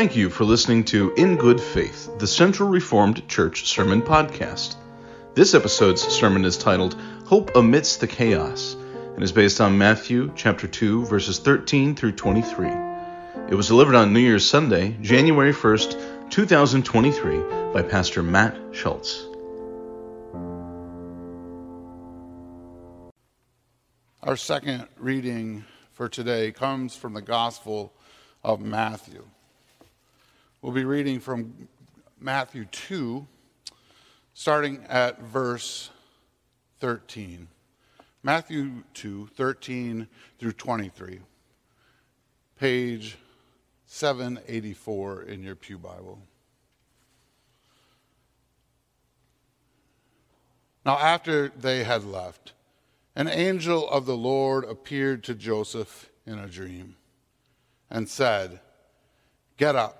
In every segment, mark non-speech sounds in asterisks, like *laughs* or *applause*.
Thank you for listening to In Good Faith, the Central Reformed Church Sermon Podcast. This episode's sermon is titled Hope Amidst the Chaos and is based on Matthew chapter 2 verses 13 through 23. It was delivered on New Year's Sunday, January 1st, 2023 by Pastor Matt Shults. Our second reading for today comes from the Gospel of Matthew. We'll be reading from Matthew 2, starting at verse 13. Matthew 2, 13 through 23. Page 784 in your Pew Bible. Now, after they had left, an angel of the Lord appeared to Joseph in a dream and said, Get up,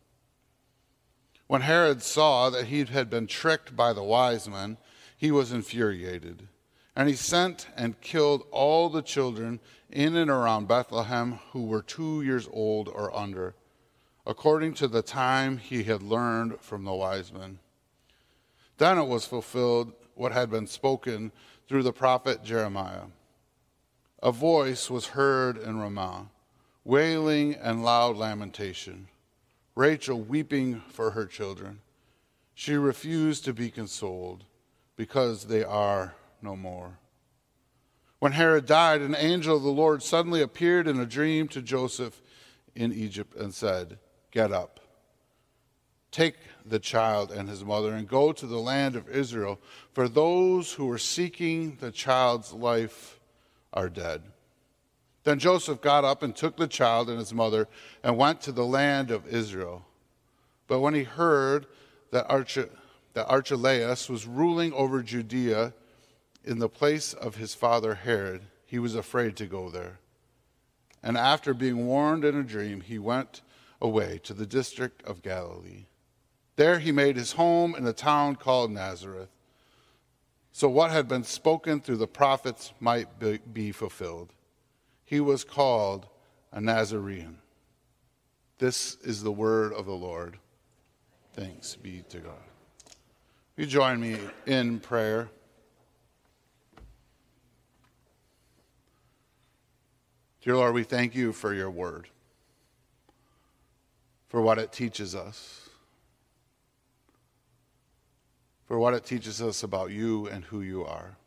When Herod saw that he had been tricked by the wise men, he was infuriated. And he sent and killed all the children in and around Bethlehem who were two years old or under, according to the time he had learned from the wise men. Then it was fulfilled what had been spoken through the prophet Jeremiah. A voice was heard in Ramah, wailing and loud lamentation, Rachel weeping for her children. She refused to be consoled because they are no more. When Herod died, an angel of the Lord suddenly appeared in a dream to Joseph in Egypt and said, Get up, take the child and his mother, and go to the land of Israel, for those who are seeking the child's life are dead. Then Joseph got up and took the child and his mother and went to the land of Israel. But when he heard that, that Archelaus was ruling over Judea in the place of his father Herod, he was afraid to go there. And after being warned in a dream, he went away to the district of Galilee. There he made his home in a town called Nazareth. So what had been spoken through the prophets might be fulfilled. He was called a Nazarene. This is the word of the Lord. Thanks be to God. You join me in prayer. Dear Lord, we thank you for your word, for what it teaches us, for what it teaches us about you and who you are.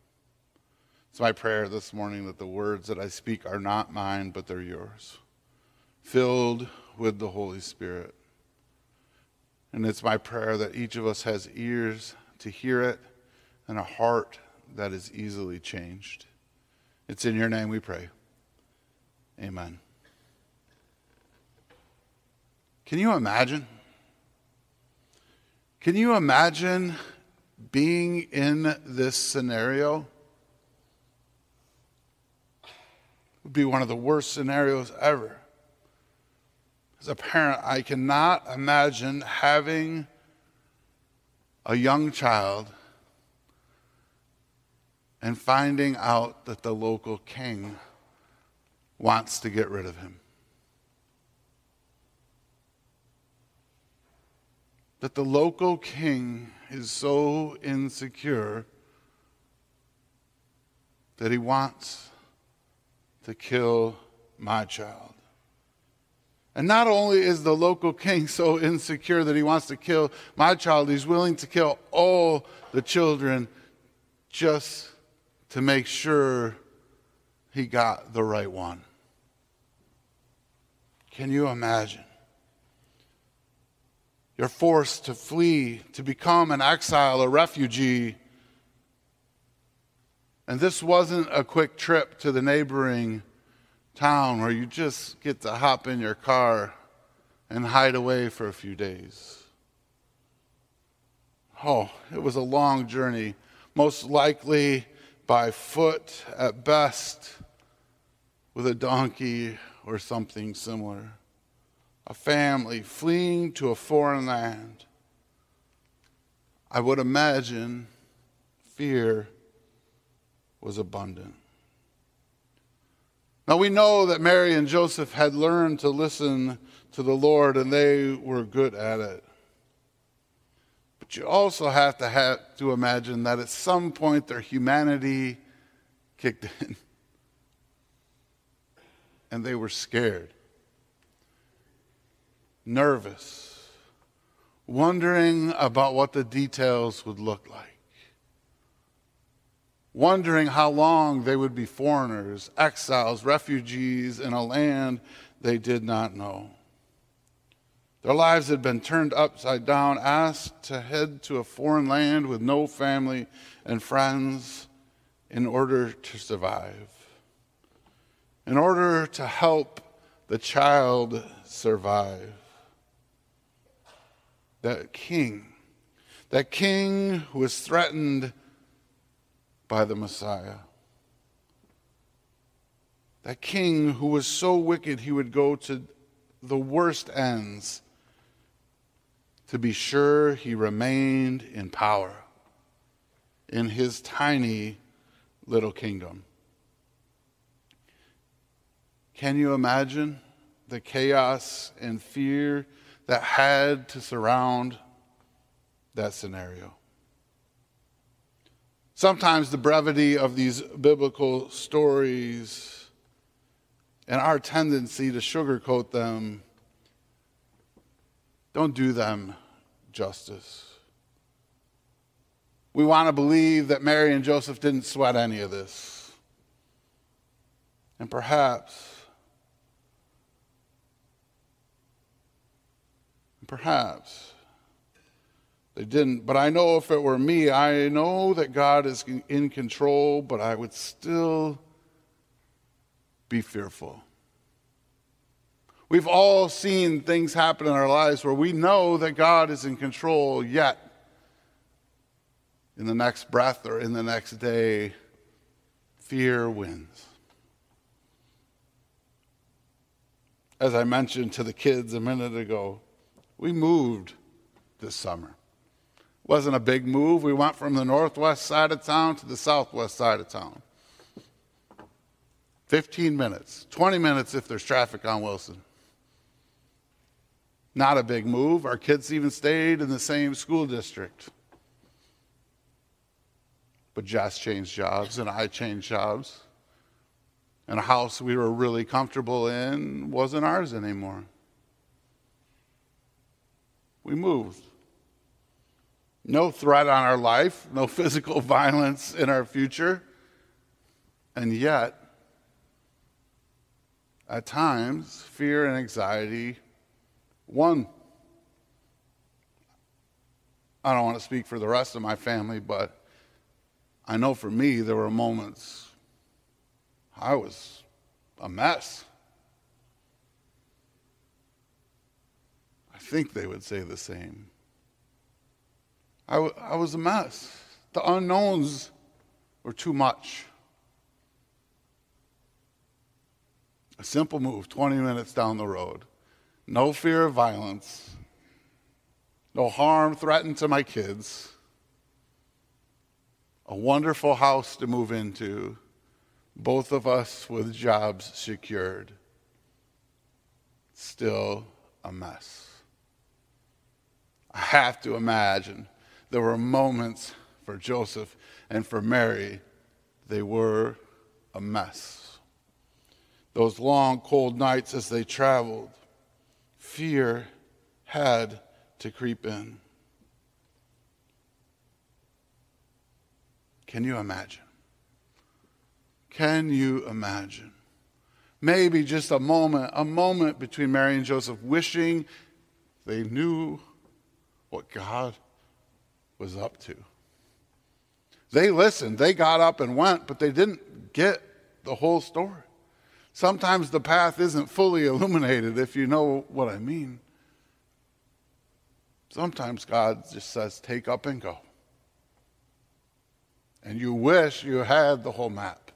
It's my prayer this morning that the words that I speak are not mine, but they're yours, filled with the Holy Spirit. And it's my prayer that each of us has ears to hear it and a heart that is easily changed. It's in your name we pray. Amen. Can you imagine? Can you imagine being in this scenario? It would be one of the worst scenarios ever. As a parent, I cannot imagine having a young child and finding out that the local king wants to get rid of him. That the local king is so insecure that he wants to kill my child. And not only is the local king *laughs* so insecure that he wants to kill my child, he's willing to kill all the children just to make sure he got the right one. Can you imagine? You're forced to flee, to become an exile, a refugee. And this wasn't a quick trip to the neighboring town where you just get to hop in your car and hide away for a few days. Oh, it was a long journey, most likely by foot at best, with a donkey or something similar. A family fleeing to a foreign land. I would imagine fear was abundant. Now we know that Mary and Joseph had learned to listen to the Lord and they were good at it. But you also have to have to imagine that at some point their humanity kicked in. *laughs* And they were scared, nervous, wondering about what the details would look like wondering how long they would be foreigners, exiles, refugees in a land they did not know. Their lives had been turned upside down, asked to head to a foreign land with no family and friends in order to survive, in order to help the child survive. That king, that king who was threatened by the Messiah. That king who was so wicked he would go to the worst ends to be sure he remained in power in his tiny little kingdom. Can you imagine the chaos and fear that had to surround that scenario? Sometimes the brevity of these biblical stories and our tendency to sugarcoat them don't do them justice. We want to believe that Mary and Joseph didn't sweat any of this. And perhaps, perhaps, they didn't. But I know if it were me, I know that God is in control, but I would still be fearful. We've all seen things happen in our lives where we know that God is in control, yet in the next breath or in the next day, fear wins. As I mentioned to the kids a minute ago, we moved this summer wasn't a big move. We went from the northwest side of town to the southwest side of town. 15 minutes, 20 minutes if there's traffic on Wilson. Not a big move. Our kids even stayed in the same school district. But Jess changed jobs and I changed jobs. And a house we were really comfortable in wasn't ours anymore. We moved no threat on our life, no *laughs* physical violence in our future. And yet, at times, fear and anxiety won. I don't want to speak for the rest of my family, but I know for me, there were moments I was a mess. I think they would say the same. I, w- I was a mess. The unknowns were too much. A simple move, 20 minutes down the road. No fear of violence. No harm threatened to my kids. A wonderful house to move into. Both of us with jobs secured. Still a mess. I have to imagine there were moments for Joseph and for Mary, they were a mess. Those long, cold nights as they traveled, fear had to creep in. Can you imagine? Can you imagine? Maybe just a moment, a moment between Mary and Joseph wishing they knew what God was up to. They listened, they got up and went, but they didn't get the whole story. Sometimes the path isn't fully *laughs* illuminated, if you know what I mean. Sometimes God just says, take up and go. And you wish you had the whole map.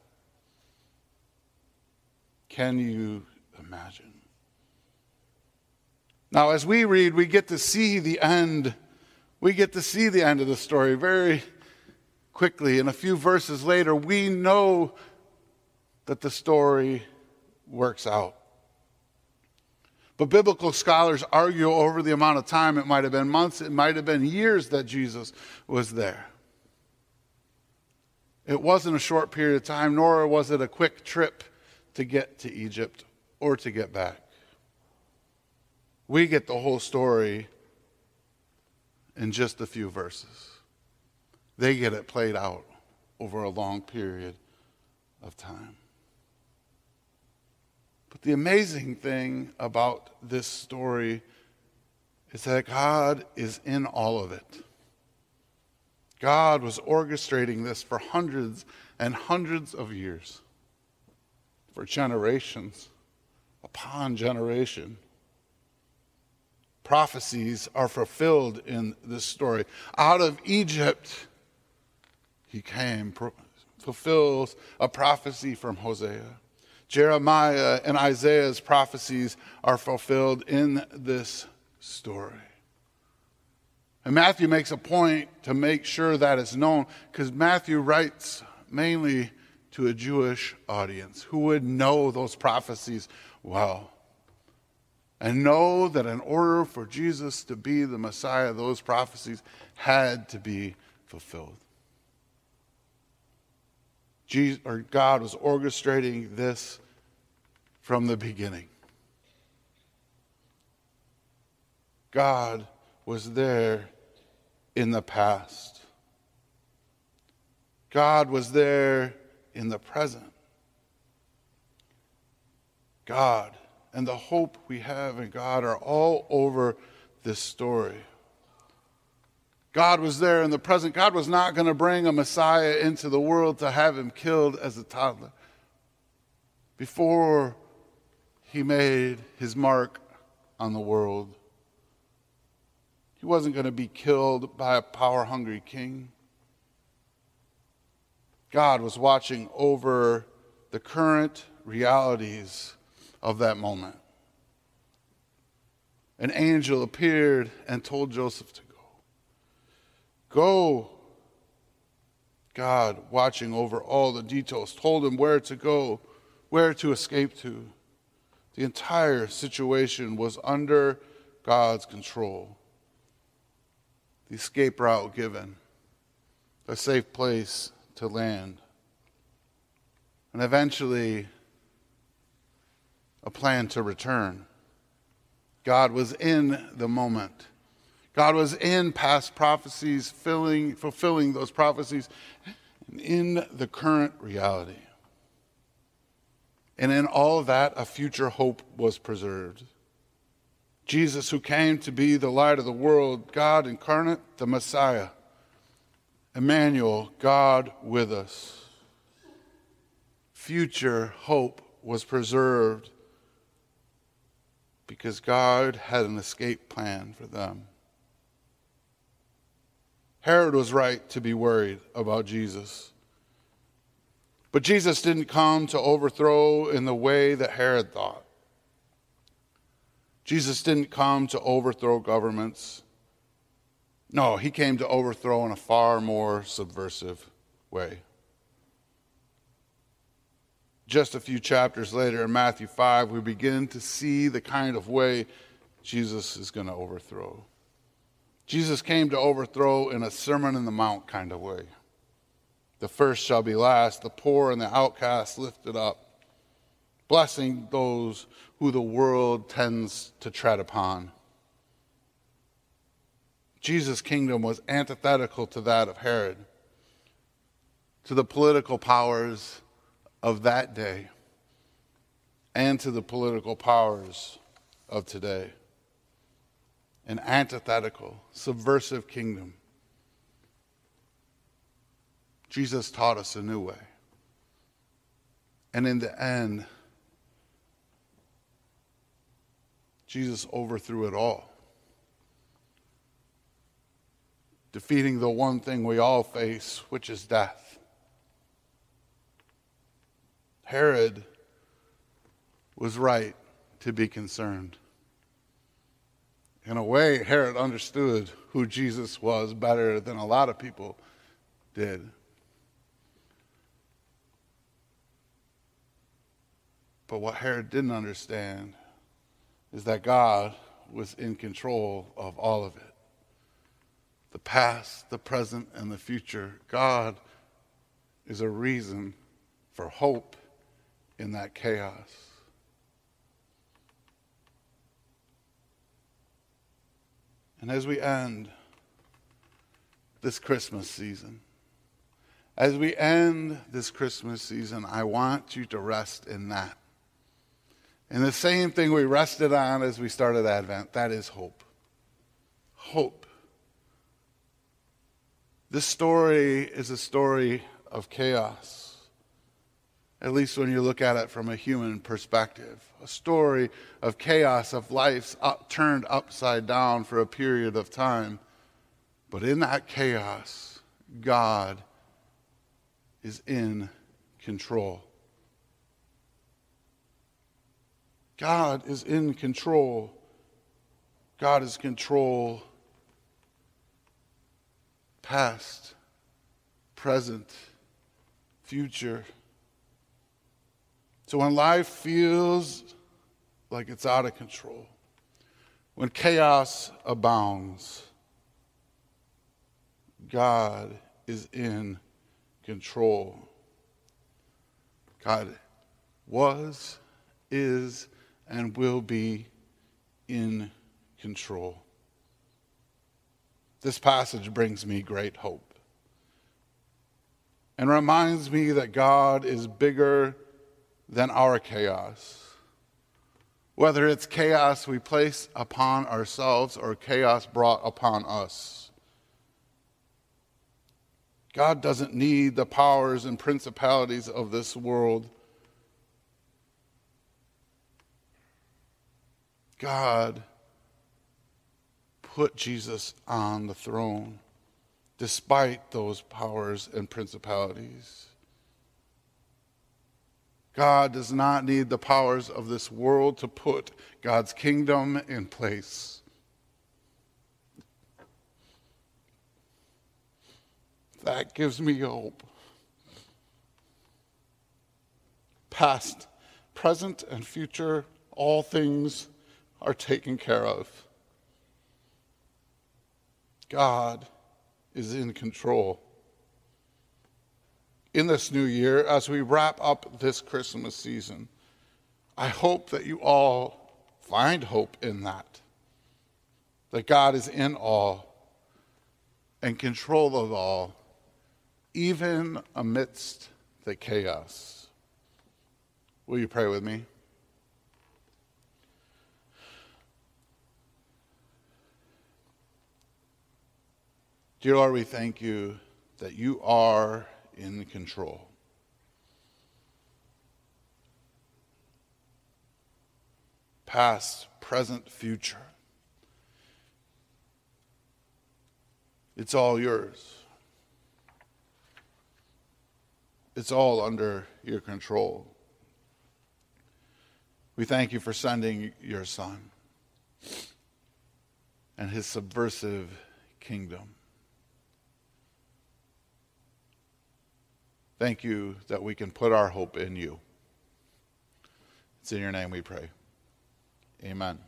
Can you imagine? Now, as we read, we get to see the end. We get to see the end of the story very quickly. And a few verses later, we know that the story works out. But biblical scholars argue over the amount of time. It might have been months, it might have been years that Jesus was there. It wasn't a short period of time, nor was it a quick trip to get to Egypt or to get back. We get the whole story in just a few verses. They get it played out over a long period of time. But the amazing thing about this story is that God is in all of it. God was orchestrating this for hundreds and hundreds of years, for generations upon generation. Prophecies are fulfilled in this story. Out of Egypt, he came, fulfills a prophecy from Hosea. Jeremiah and Isaiah's prophecies are fulfilled in this story. And Matthew makes a point to make sure that is known because Matthew writes mainly to a Jewish audience who would know those prophecies well and know that in order for Jesus to be the Messiah, those prophecies had to be fulfilled. Jesus, or God was orchestrating this from the beginning. God was there in the past. God was there in the present. God and the hope we have in God are all over this story. God was there in the present. God was not going to bring a Messiah into the world to have him killed as a toddler. Before he made his mark on the world, he wasn't going to be killed by a power hungry king. God was watching over the current realities of that moment. An angel appeared and told Joseph to go. Go. God, watching over all the details, told him where to go, where to escape to. The entire situation was under God's control. The escape route given, a safe place to land, and eventually a plan to return. God was in the moment. God was in past prophecies, filling, fulfilling those prophecies and in the current reality. And in all that, a future hope was preserved. Jesus, who came to be the light of the world, God incarnate, the Messiah, Emmanuel, God with us. Future hope was preserved because God had an escape plan for them. Herod was right to be worried about Jesus. But Jesus didn't come to overthrow in the way that Herod thought. Jesus didn't come to overthrow governments. No, he came to overthrow in a far more subversive way. Just a few chapters later in Matthew 5, we begin to see the kind of way Jesus is going to overthrow. Jesus came to overthrow in a Sermon in the Mount kind of way. The first shall be last, the poor and the outcast lifted up, blessing those who the world tends to tread upon. Jesus' kingdom was antithetical to that of Herod, to the political powers of that day, and to the political powers of today. An antithetical, subversive kingdom Jesus taught us a new way. And in the end, Jesus overthrew it all. defeating the one thing we all face, which is death. Herod was right to be concerned. In a way, Herod understood who Jesus was better than a lot of people did. But what Herod didn't understand is that God was in control of all of it the past, the present, and the future. God is a reason for hope in that chaos. And as we end this Christmas season, as we end this Christmas season, I want you to rest in that. And the same thing we rested on as we started Advent that is hope. Hope. This story is a story of chaos, at least when you look at it from a human perspective. A story of chaos, of lives up, turned upside down for a period of time. But in that chaos, God is in control. God is in control. God is control past, present, future. So when life feels like it's out of control, when chaos abounds, God is in control. God was, is, and will be in control. This passage brings me great hope and reminds me that God is bigger than our chaos. Whether it's chaos we place upon ourselves or chaos brought upon us. God doesn't need the powers and principalities of this world God put Jesus on the throne despite those powers and principalities. God does not need the powers of this world to put God's kingdom in place. That gives me hope. Past, present, and future, all things are taken care of. God is in control. In this new year, as we wrap up this Christmas season, I hope that you all find hope in that. That God is in all and control of all, even amidst the chaos. Will you pray with me? Dear Lord, we thank you that you are in control. Past, present, future. It's all yours. It's all under your control. We thank you for sending your son and his subversive kingdom. Thank you that we can put our hope in you. It's in your name we pray. Amen.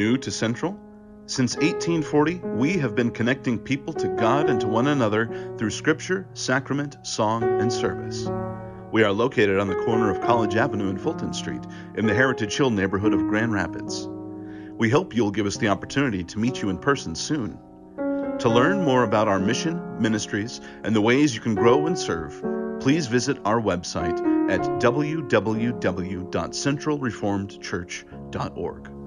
New to Central? Since 1840, we have been connecting people to God and to one another through scripture, sacrament, song, and service. We are located on the corner of College Avenue and Fulton Street in the Heritage Hill neighborhood of Grand Rapids. We hope you'll give us the opportunity to meet you in person soon. To learn more about our mission, ministries, and the ways you can grow and serve, please visit our website at www.centralreformedchurch.org.